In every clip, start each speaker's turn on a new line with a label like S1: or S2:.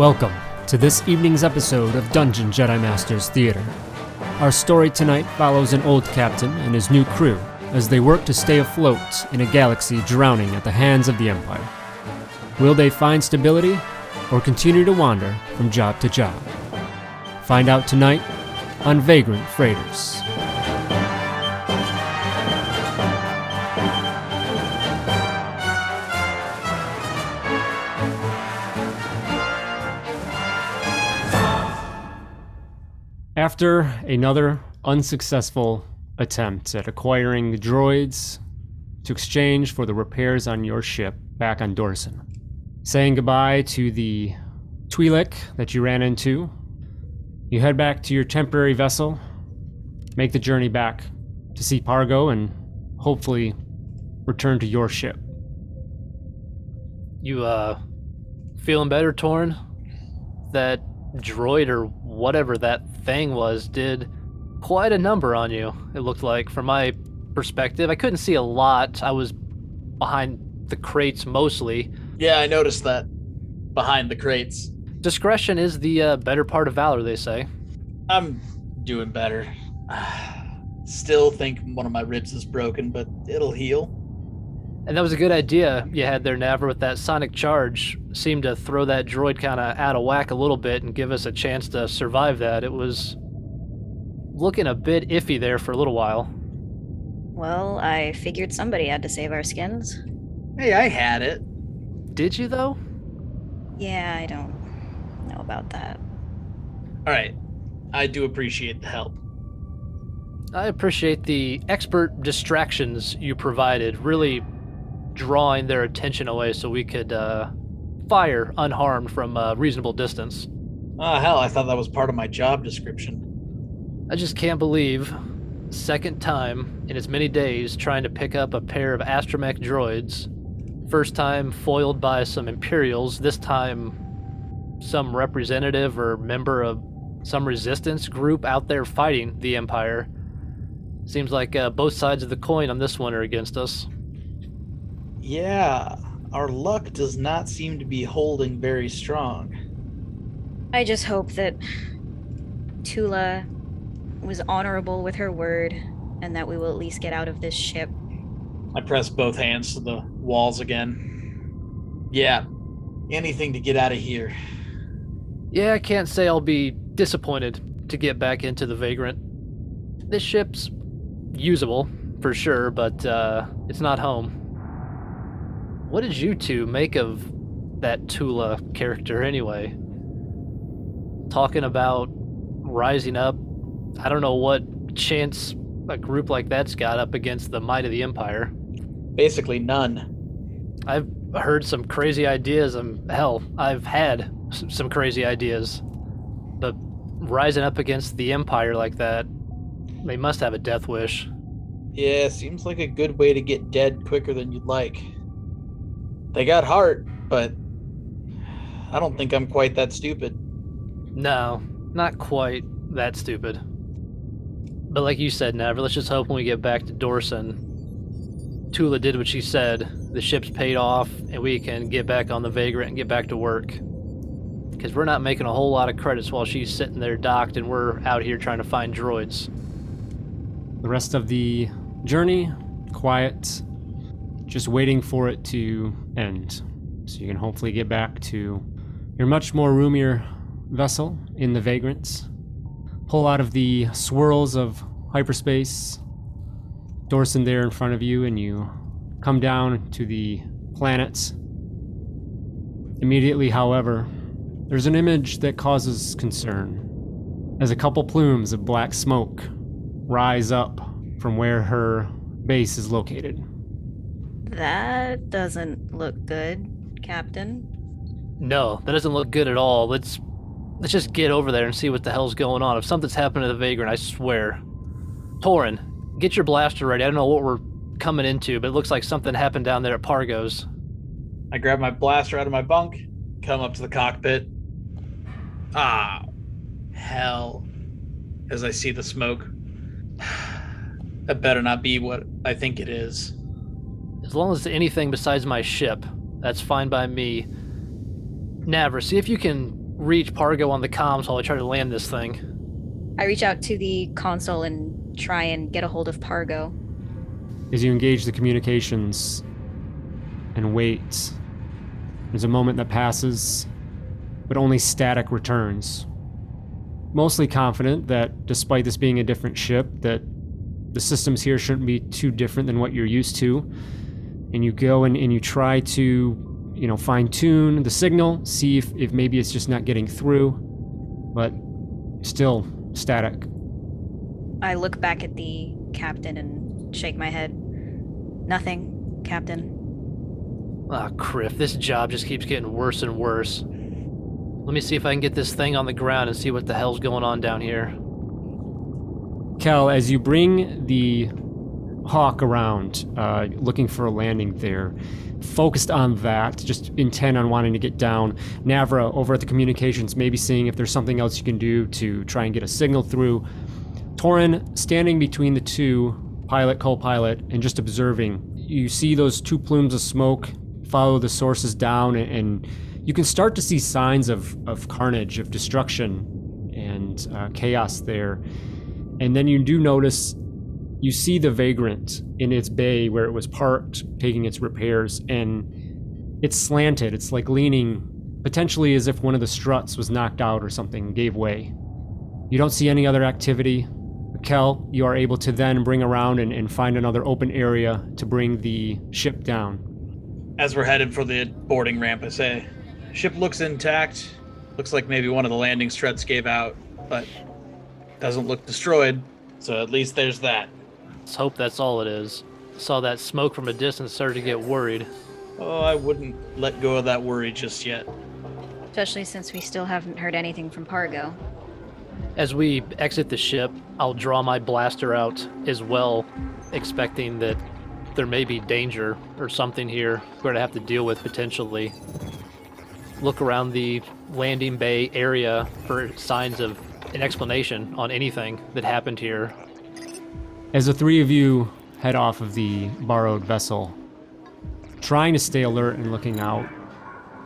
S1: Welcome to this evening's episode of Dungeon Jedi Masters Theater. Our story tonight follows an old captain and his new crew as they work to stay afloat in a galaxy drowning at the hands of the Empire. Will they find stability or continue to wander from job to job? Find out tonight on Vagrant Freighters. After another unsuccessful attempt at acquiring the droids to exchange for the repairs on your ship back on Dorson, saying goodbye to the Twi'lek that you ran into, you head back to your temporary vessel, make the journey back to see Pargo, and hopefully return to your ship.
S2: You, uh, feeling better, Torin? That droid or whatever that thing was did quite a number on you, it looked like, from my perspective. I couldn't see a lot. I was behind the crates mostly.
S3: Yeah, I noticed that. Behind the crates.
S2: Discretion is the uh, better part of valor, they say.
S3: I'm doing better. Still think one of my ribs is broken, but it'll heal.
S2: And that was a good idea you had there, Navra, with that sonic charge. Seemed to throw that droid kind of out of whack a little bit and give us a chance to survive that. It was looking a bit iffy there for a little while.
S4: Well, I figured somebody had to save our skins.
S3: Hey, I had it.
S2: Did you, though?
S4: Yeah, I don't know about that.
S3: All right. I do appreciate the help.
S2: I appreciate the expert distractions you provided, really drawing their attention away so we could uh, fire unharmed from a reasonable distance.
S3: Oh, hell, I thought that was part of my job description.
S2: I just can't believe, second time in as many days trying to pick up a pair of astromech droids. First time foiled by some Imperials, this time some representative or member of some resistance group out there fighting the Empire. Seems like uh, both sides of the coin on this one are against us.
S3: Yeah, our luck does not seem to be holding very strong.
S4: I just hope that Tula was honorable with her word and that we will at least get out of this ship.
S3: I press both hands to the walls again. Yeah, anything to get out of here.
S2: Yeah, I can't say I'll be disappointed to get back into the Vagrant. This ship's usable, for sure, but uh, it's not home. What did you two make of that Tula character anyway? Talking about rising up, I don't know what chance a group like that's got up against the might of the Empire.
S3: Basically, none.
S2: I've heard some crazy ideas, and hell, I've had some crazy ideas. But rising up against the Empire like that, they must have a death wish.
S3: Yeah, seems like a good way to get dead quicker than you'd like. They got heart, but I don't think I'm quite that stupid.
S2: No, not quite that stupid. But like you said, Navra, let's just hope when we get back to Dorson, Tula did what she said. The ship's paid off, and we can get back on the Vagrant and get back to work. Because we're not making a whole lot of credits while she's sitting there docked, and we're out here trying to find droids.
S1: The rest of the journey, quiet, just waiting for it to end. So you can hopefully get back to your much more roomier vessel in the Vagrants. Pull out of the swirls of hyperspace, Dorson there in front of you, and you come down to the planets. Immediately, however, there's an image that causes concern as a couple plumes of black smoke rise up from where her base is located.
S4: That doesn't look good, Captain.
S2: No, that doesn't look good at all. Let's let's just get over there and see what the hell's going on. If something's happened to the Vagrant, I swear. Torin, get your blaster ready. I don't know what we're coming into, but it looks like something happened down there at Pargo's.
S3: I grab my blaster out of my bunk, come up to the cockpit. Ah, hell. As I see the smoke. That better not be what I think it is.
S2: As long as it's anything besides my ship, that's fine by me. Navra, see if you can reach Pargo on the comms while I try to land this thing.
S4: I reach out to the console and try and get a hold of Pargo.
S1: As you engage the communications and wait, there's a moment that passes, but only static returns. Mostly confident that despite this being a different ship, that the systems here shouldn't be too different than what you're used to. And you go and, and you try to, you know, fine tune the signal, see if, if maybe it's just not getting through, but still static.
S4: I look back at the captain and shake my head. Nothing, Captain.
S2: Ah, Kriff, this job just keeps getting worse and worse. Let me see if I can get this thing on the ground and see what the hell's going on down here.
S1: Cal, as you bring the hawk around, uh, looking for a landing there, focused on that, just intent on wanting to get down. Navra, over at the communications, maybe seeing if there's something else you can do to try and get a signal through. Torin, standing between the two, pilot, co pilot, and just observing. You see those two plumes of smoke, follow the sources down, and, and you can start to see signs of, of carnage, of destruction, and uh, chaos there. And then you do notice you see the vagrant in its bay where it was parked taking its repairs and it's slanted it's like leaning potentially as if one of the struts was knocked out or something gave way you don't see any other activity Kel, you are able to then bring around and, and find another open area to bring the ship down.
S3: As we're headed for the boarding ramp, I say, ship looks intact. Looks like maybe one of the landing struts gave out, but doesn't look destroyed. So at least there's that.
S2: Let's hope that's all it is. Saw that smoke from a distance, started to get worried.
S3: Oh, I wouldn't let go of that worry just yet.
S4: Especially since we still haven't heard anything from Pargo.
S2: As we exit the ship, I'll draw my blaster out as well, expecting that there may be danger or something here we're going to have to deal with potentially. Look around the landing bay area for signs of an explanation on anything that happened here.
S1: As the three of you head off of the borrowed vessel, trying to stay alert and looking out,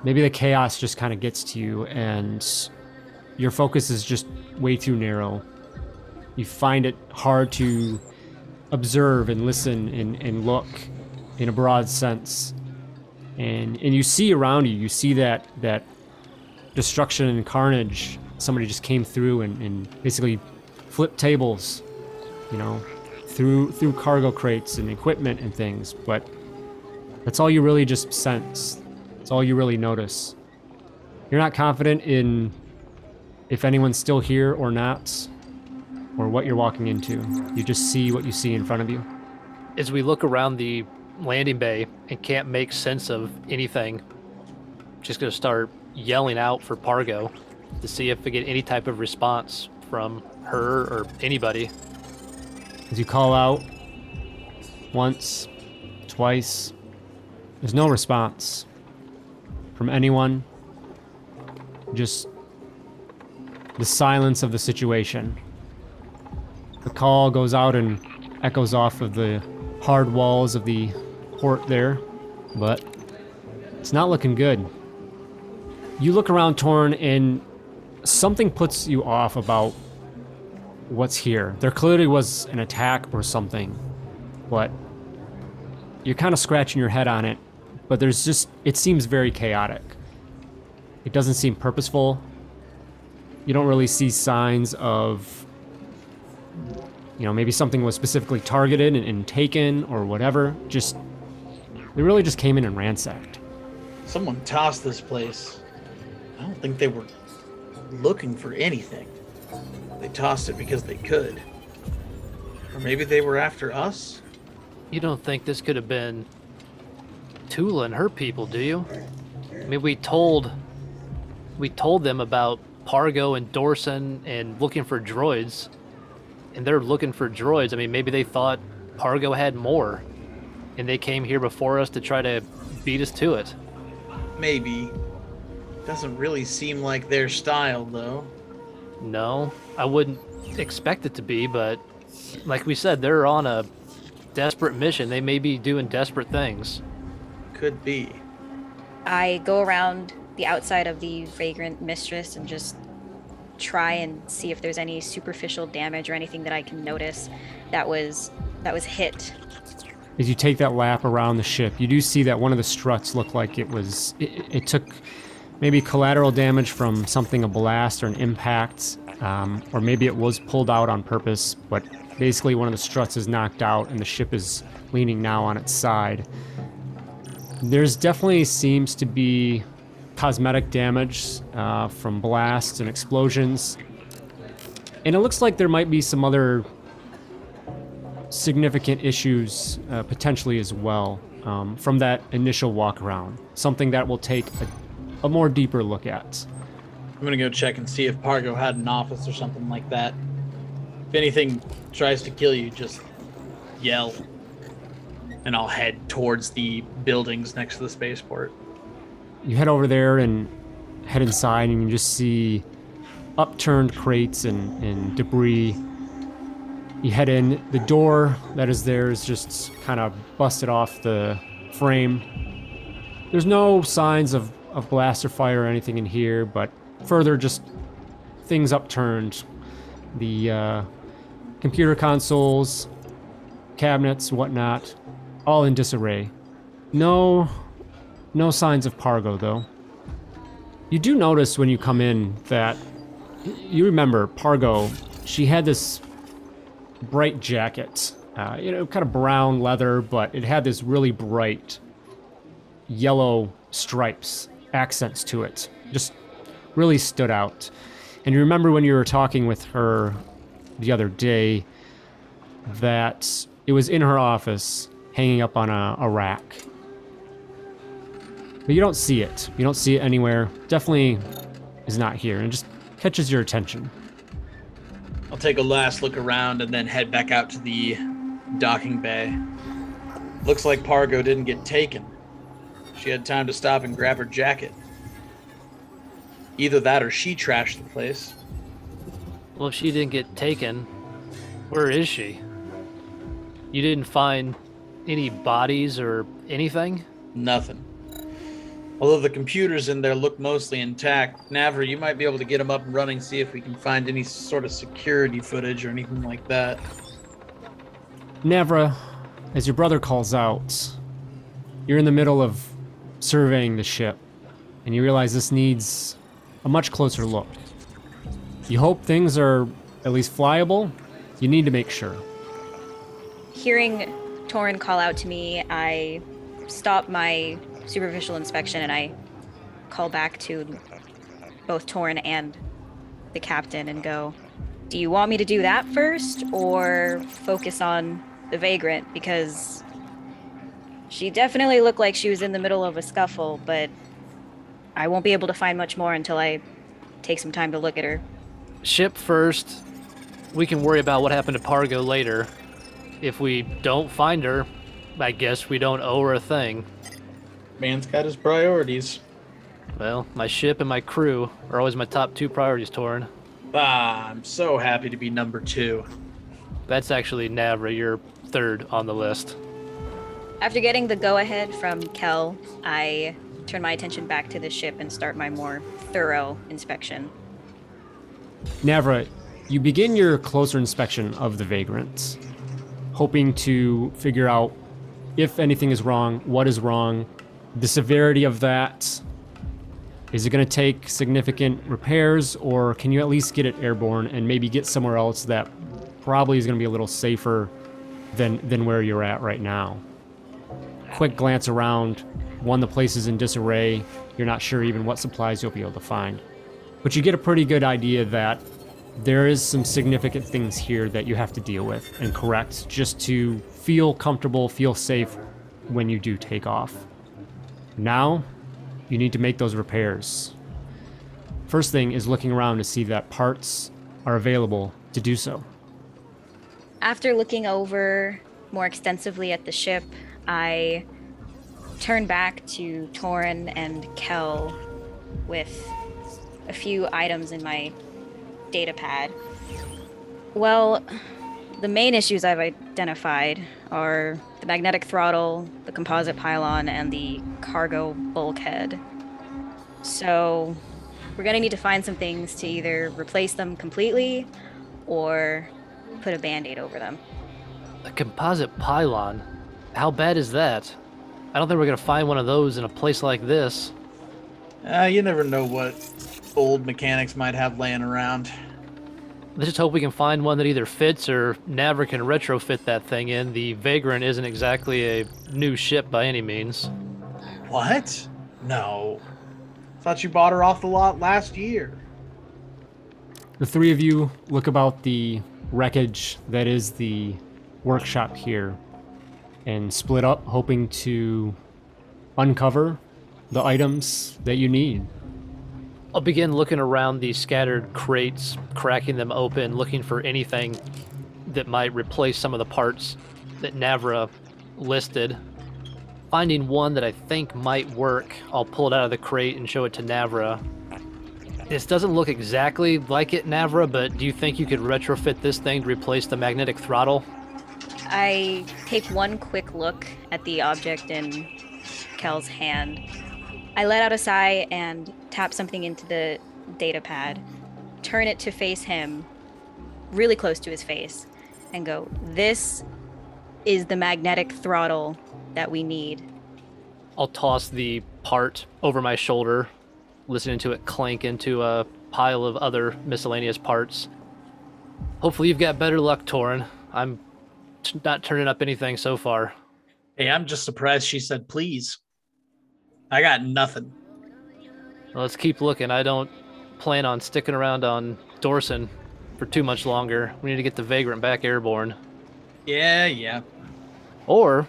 S1: maybe the chaos just kind of gets to you and your focus is just way too narrow. You find it hard to observe and listen and, and look in a broad sense. And and you see around you, you see that that destruction and carnage. Somebody just came through and, and basically flipped tables, you know, through through cargo crates and equipment and things, but that's all you really just sense. It's all you really notice. You're not confident in if anyone's still here or not, or what you're walking into. You just see what you see in front of you.
S2: As we look around the landing bay and can't make sense of anything, just gonna start yelling out for Pargo to see if we get any type of response from her or anybody.
S1: As you call out once, twice, there's no response from anyone. Just the silence of the situation. The call goes out and echoes off of the hard walls of the port there, but it's not looking good. You look around Torin and something puts you off about what's here. There clearly was an attack or something, but you're kind of scratching your head on it. But there's just, it seems very chaotic. It doesn't seem purposeful. You don't really see signs of, you know, maybe something was specifically targeted and, and taken or whatever. Just, they really just came in and ransacked.
S3: Someone tossed this place. I don't think they were looking for anything. They tossed it because they could. Or maybe they were after us?
S2: You don't think this could have been Tula and her people, do you? I mean, we told we told them about Pargo and Dorson and looking for droids, and they're looking for droids. I mean, maybe they thought Pargo had more, and they came here before us to try to beat us to it.
S3: Maybe. Doesn't really seem like their style, though.
S2: No, I wouldn't expect it to be, but like we said, they're on a desperate mission. They may be doing desperate things.
S3: Could be.
S4: I go around the outside of the Vagrant Mistress and just try and see if there's any superficial damage or anything that I can notice that was that was hit.
S1: As you take that lap around the ship, you do see that one of the struts looked like it was it, it took maybe collateral damage from something a blast or an impact, um, or maybe it was pulled out on purpose. But basically, one of the struts is knocked out, and the ship is leaning now on its side. There's definitely seems to be cosmetic damage uh, from blasts and explosions. And it looks like there might be some other significant issues uh, potentially as well um, from that initial walk around. Something that will take a, a more deeper look at.
S3: I'm gonna go check and see if Pargo had an office or something like that. If anything tries to kill you, just yell. And I'll head towards the buildings next to the spaceport.
S1: You head over there and head inside, and you just see upturned crates and, and debris. You head in. The door that is there is just kind of busted off the frame. There's no signs of, of blaster fire or anything in here, but further, just things upturned. The uh, computer consoles, cabinets, whatnot, all in disarray. No no signs of Pargo, though. You do notice when you come in that you remember Pargo. She had this bright jacket, uh, you know, kind of brown leather, but it had this really bright yellow stripes, accents to it. Just really stood out. And you remember when you were talking with her the other day that it was in her office, hanging up on a, a rack. But you don't see it. You don't see it anywhere. Definitely is not here. And just catches your attention.
S3: I'll take a last look around and then head back out to the docking bay. Looks like Pargo didn't get taken. She had time to stop and grab her jacket. Either that or she trashed the place.
S2: Well, if she didn't get taken, where is she? You didn't find any bodies or anything?
S3: Nothing. Although the computers in there look mostly intact, Navra, you might be able to get them up and running, see if we can find any sort of security footage or anything like that.
S1: Navra, as your brother calls out, you're in the middle of surveying the ship, and you realize this needs a much closer look. You hope things are at least flyable. You need to make sure.
S4: Hearing Torin call out to me, I stop my superficial inspection and I call back to both Torin and the captain and go, Do you want me to do that first or focus on the vagrant? Because she definitely looked like she was in the middle of a scuffle, but I won't be able to find much more until I take some time to look at her.
S2: Ship first. We can worry about what happened to Pargo later. If we don't find her, I guess we don't owe her a thing.
S3: Man's got his priorities.
S2: Well, my ship and my crew are always my top two priorities, Torin.
S3: Ah, I'm so happy to be number two.
S2: That's actually Navra, you're third on the list.
S4: After getting the go ahead from Kel, I turn my attention back to the ship and start my more thorough inspection.
S1: Navra, you begin your closer inspection of the vagrants, hoping to figure out if anything is wrong, what is wrong, the severity of that. Is it going to take significant repairs, or can you at least get it airborne and maybe get somewhere else that probably is going to be a little safer than than where you're at right now? Quick glance around. One, the place is in disarray. You're not sure even what supplies you'll be able to find, but you get a pretty good idea that there is some significant things here that you have to deal with and correct just to feel comfortable, feel safe when you do take off. Now, you need to make those repairs. First thing is looking around to see that parts are available to do so.
S4: After looking over more extensively at the ship, I turn back to Torin and Kel with a few items in my data pad. Well, the main issues I've identified are the magnetic throttle, the composite pylon, and the cargo bulkhead. So we're gonna need to find some things to either replace them completely or put a band-aid over them.
S2: A composite pylon? How bad is that? I don't think we're gonna find one of those in a place like this.
S3: Uh, you never know what old mechanics might have laying around.
S2: Let's just hope we can find one that either fits or Navra can retrofit that thing in. The Vagrant isn't exactly a new ship by any means.
S3: What? No. Thought you bought her off the lot last year.
S1: The three of you look about the wreckage that is the workshop here and split up, hoping to uncover the items that you need.
S2: I'll begin looking around these scattered crates, cracking them open, looking for anything that might replace some of the parts that Navra listed. Finding one that I think might work, I'll pull it out of the crate and show it to Navra. This doesn't look exactly like it, Navra, but do you think you could retrofit this thing to replace the magnetic throttle?
S4: I take one quick look at the object in Kel's hand. I let out a sigh and tap something into the data pad, turn it to face him, really close to his face, and go, This is the magnetic throttle that we need.
S2: I'll toss the part over my shoulder, listening to it clank into a pile of other miscellaneous parts. Hopefully, you've got better luck, Torin. I'm t- not turning up anything so far.
S3: Hey, I'm just surprised she said please. I got nothing.
S2: Well, let's keep looking. I don't plan on sticking around on Dorson for too much longer. We need to get the Vagrant back airborne.
S3: Yeah, yeah.
S2: Or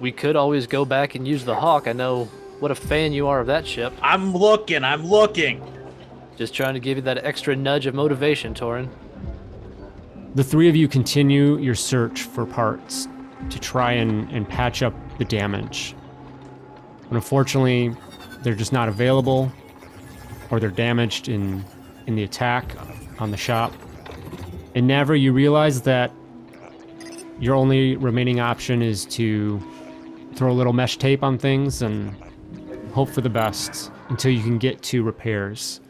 S2: we could always go back and use the Hawk. I know what a fan you are of that ship.
S3: I'm looking, I'm looking.
S2: Just trying to give you that extra nudge of motivation, Torin.
S1: The three of you continue your search for parts to try and, and patch up the damage. But unfortunately, they're just not available or they're damaged in in the attack on the shop. And Navra, you realize that your only remaining option is to throw a little mesh tape on things and hope for the best until you can get to repairs.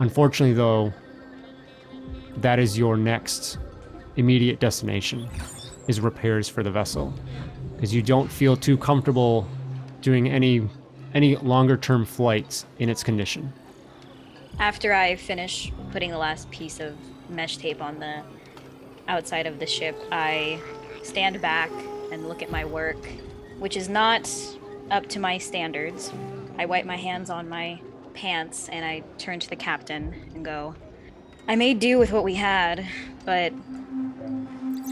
S1: Unfortunately, though, that is your next immediate destination is repairs for the vessel because you don't feel too comfortable doing any any longer term flights in its condition.
S4: After I finish putting the last piece of mesh tape on the outside of the ship, I stand back and look at my work, which is not up to my standards. I wipe my hands on my pants and I turn to the captain and go, I may do with what we had, but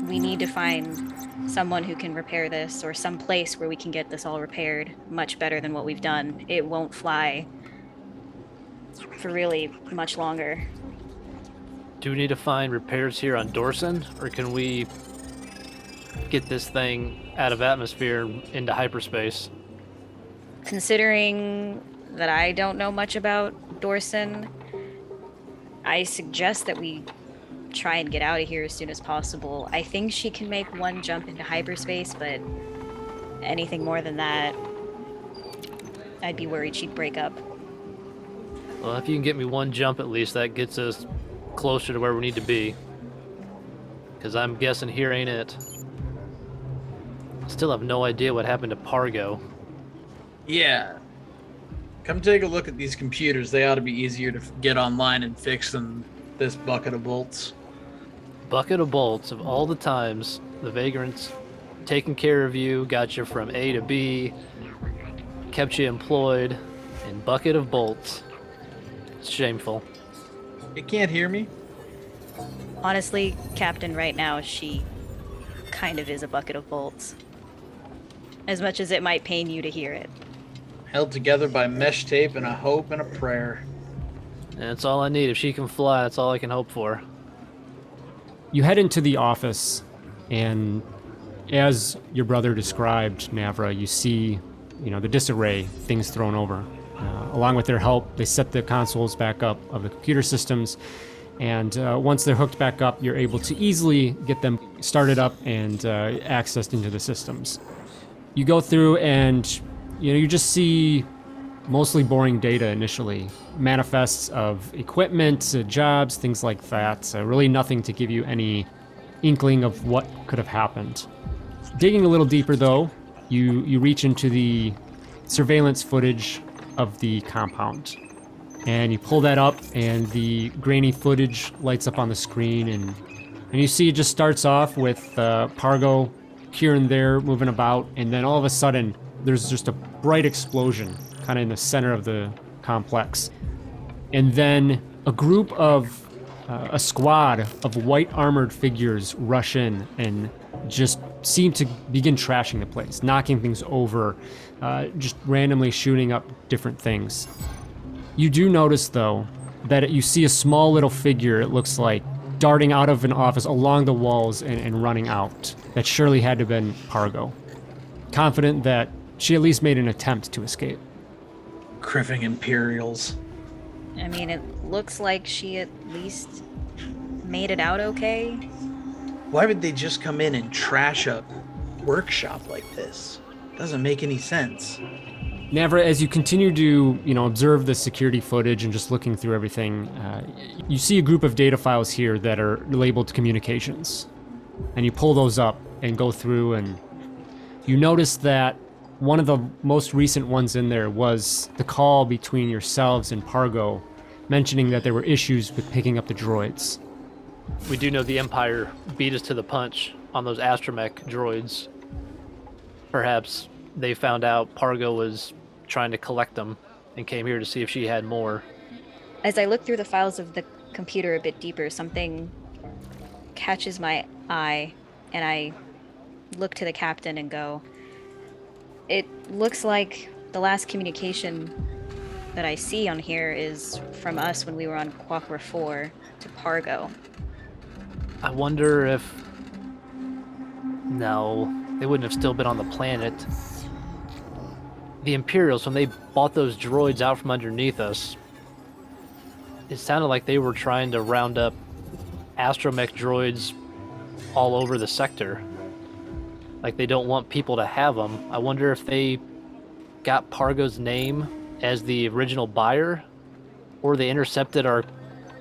S4: we need to find someone who can repair this or some place where we can get this all repaired much better than what we've done. It won't fly for really much longer.
S2: Do we need to find repairs here on Dorson, or can we get this thing out of atmosphere into hyperspace?
S4: Considering that I don't know much about Dorson, I suggest that we try and get out of here as soon as possible. I think she can make one jump into hyperspace, but anything more than that, I'd be worried she'd break up.
S2: Well, if you can get me one jump at least, that gets us closer to where we need to be. Because I'm guessing here ain't it. Still have no idea what happened to Pargo.
S3: Yeah. Come take a look at these computers. They ought to be easier to get online and fix than this bucket of bolts.
S2: Bucket of bolts of all the times the vagrants taken care of you, got you from A to B, kept you employed, and bucket of bolts. It's shameful.
S3: You can't hear me?
S4: Honestly, Captain, right now, she kind of is a bucket of bolts. As much as it might pain you to hear it.
S3: Held together by mesh tape and a hope and a prayer.
S2: That's all I need. If she can fly, that's all I can hope for.
S1: You head into the office, and as your brother described, Navra, you see, you know, the disarray, things thrown over. Uh, along with their help, they set the consoles back up of the computer systems, and uh, once they're hooked back up, you're able to easily get them started up and uh, accessed into the systems. You go through, and you know, you just see mostly boring data initially. Manifests of equipment, uh, jobs, things like that. Uh, really nothing to give you any inkling of what could have happened. Digging a little deeper, though, you, you reach into the surveillance footage of the compound. And you pull that up, and the grainy footage lights up on the screen, and, and you see it just starts off with uh, Pargo here and there moving about, and then all of a sudden, there's just a bright explosion kind of in the center of the complex. And then a group of, uh, a squad of white armored figures rush in and just seem to begin trashing the place, knocking things over, uh, just randomly shooting up different things. You do notice, though, that you see a small little figure, it looks like, darting out of an office along the walls and, and running out. That surely had to have been Pargo. Confident that she at least made an attempt to escape.
S3: Kriffing Imperials.
S4: I mean, it looks like she at least made it out okay.
S3: Why would they just come in and trash a workshop like this? Doesn't make any sense.
S1: Navra, as you continue to, you know, observe the security footage and just looking through everything, uh, you see a group of data files here that are labeled communications, and you pull those up and go through, and you notice that one of the most recent ones in there was the call between yourselves and Pargo, mentioning that there were issues with picking up the droids.
S2: We do know the Empire beat us to the punch on those astromech droids. Perhaps they found out Pargo was trying to collect them and came here to see if she had more.
S4: As I look through the files of the computer a bit deeper, something catches my eye, and I look to the captain and go, It looks like the last communication that I see on here is from us when we were on Quaquara 4 to Pargo.
S2: I wonder if. No, they wouldn't have still been on the planet. The Imperials, when they bought those droids out from underneath us, it sounded like they were trying to round up astromech droids all over the sector. Like they don't want people to have them. I wonder if they got Pargo's name as the original buyer, or they intercepted our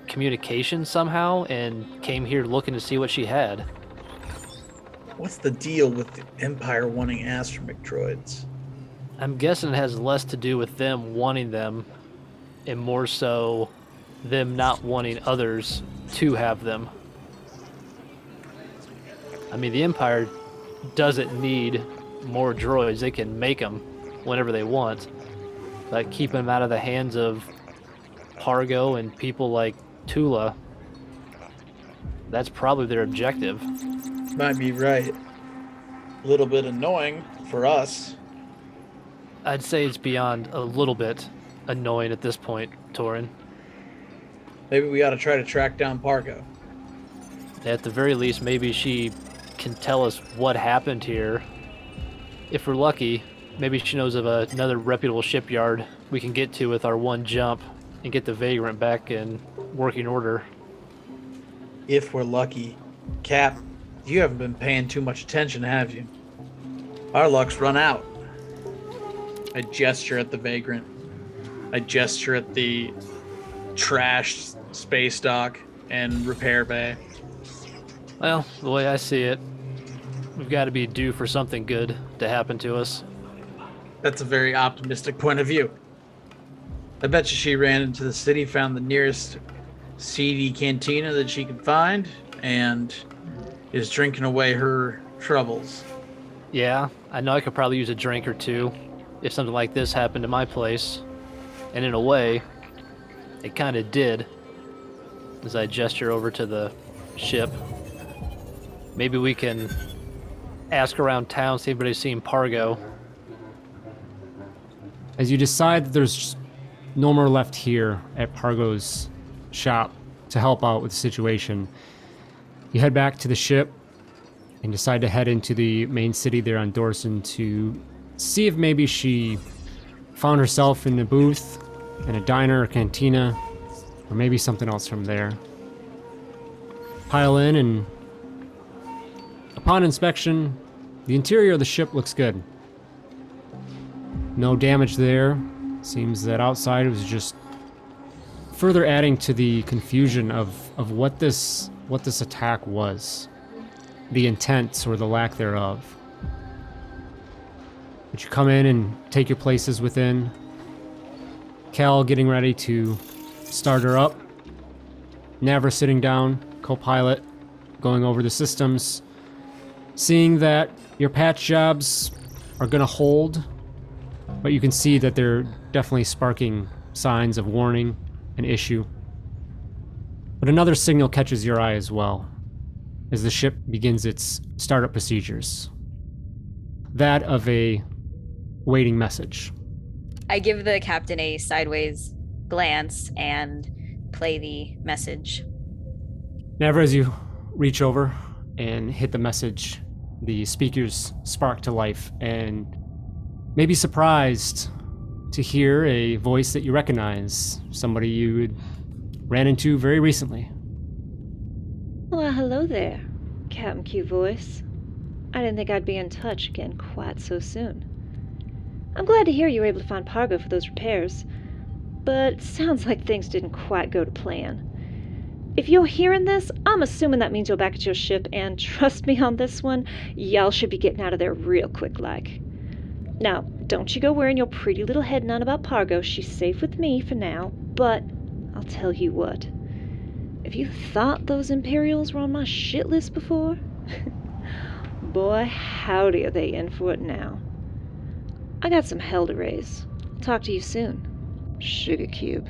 S2: communication somehow and came here looking to see what she had.
S3: What's the deal with the Empire wanting astromech droids?
S2: I'm guessing it has less to do with them wanting them and more so them not wanting others to have them. I mean, the Empire doesn't need more droids. They can make them whenever they want. But keep them out of the hands of Pargo and people like Tula, that's probably their objective.
S3: Might be right. A little bit annoying for us.
S2: I'd say it's beyond a little bit annoying at this point, Torin.
S3: Maybe we ought to try to track down Pargo.
S2: At the very least, maybe she can tell us what happened here. If we're lucky, maybe she knows of a, another reputable shipyard we can get to with our one jump and get the Vagrant back in working order.
S3: If we're lucky. Cap, you haven't been paying too much attention, have you? Our luck's run out. I gesture at the Vagrant. I gesture at the trashed space dock and repair bay.
S2: Well, the way I see it, we've got to be due for something good to happen to us.
S3: That's a very optimistic point of view. I bet you she ran into the city, found the nearest seedy cantina that she could find, and is drinking away her troubles.
S2: Yeah, I know I could probably use a drink or two if something like this happened to my place. And in a way, it kind of did. As I gesture over to the ship. Maybe we can ask around town, see if anybody's seen Pargo.
S1: As you decide that there's no more left here at Pargo's shop to help out with the situation, you head back to the ship and decide to head into the main city there on Dorson to see if maybe she found herself in a booth, in a diner or cantina, or maybe something else from there. Pile in, and upon inspection, the interior of the ship looks good. No damage there, Seems that outside was just further adding to the confusion of, of what this what this attack was. The intent or the lack thereof. But you come in and take your places within. Cal getting ready to start her up. Navra sitting down, co pilot, going over the systems. Seeing that your patch jobs are going to hold, but you can see that they're definitely sparking signs of warning and issue. But another signal catches your eye as well as the ship begins its startup procedures. That of a waiting message.
S4: I give the captain a sideways glance and play the message.
S1: Navra as you reach over and hit the message, the speakers spark to life and may be surprised to hear a voice that you recognize, somebody you ran into very recently.
S5: Well, hello there, Captain Q voice. I didn't think I'd be in touch again quite so soon. I'm glad to hear you were able to find Pargo for those repairs, but it sounds like things didn't quite go to plan. If you're hearing this, I'm assuming that means you're back at your ship, and trust me on this one, y'all should be getting out of there real quick like. Now, don't you go worrying your pretty little head none about Pargo. She's safe with me for now, but I'll tell you what. If you thought those Imperials were on my shit list before, boy, howdy are they in for it now. I got some hell to raise. I'll Talk to you soon. Sugar Cube.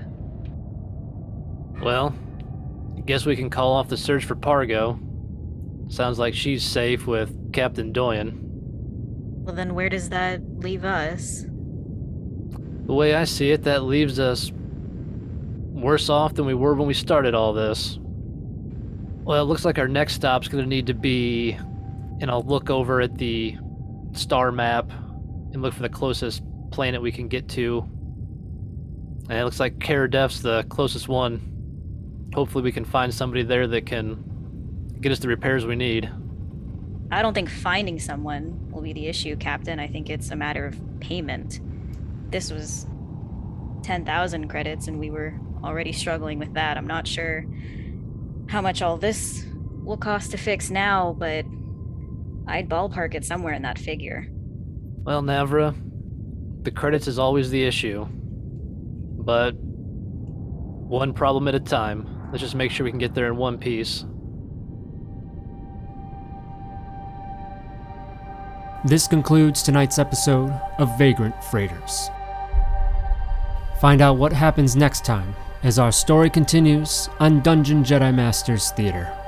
S2: Well, I guess we can call off the search for Pargo. Sounds like she's safe with Captain Doyen.
S4: Well, then where does that leave us?
S2: The way I see it, that leaves us worse off than we were when we started all this. Well, it looks like our next stop's gonna need to be, and I'll look over at the star map and look for the closest planet we can get to. And it looks like Karadef's the closest one. Hopefully, we can find somebody there that can get us the repairs we need.
S4: I don't think finding someone will be the issue, Captain. I think it's a matter of payment. This was 10,000 credits, and we were already struggling with that. I'm not sure how much all this will cost to fix now, but I'd ballpark it somewhere in that figure.
S2: Well, Navra, the credits is always the issue. But one problem at a time. Let's just make sure we can get there in one piece.
S1: This concludes tonight's episode of Vagrant Freighters. Find out what happens next time as our story continues on Dungeon Jedi Masters Theater.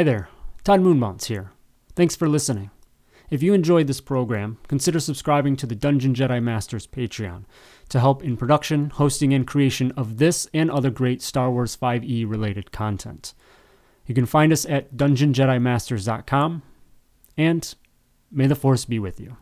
S1: Hi there, Todd Moonmounts here. Thanks for listening. If you enjoyed this program, consider subscribing to the Dungeon Jedi Masters Patreon to help in production, hosting, and creation of this and other great Star Wars 5e related content. You can find us at dungeonjedimasters.com, and may the Force be with you.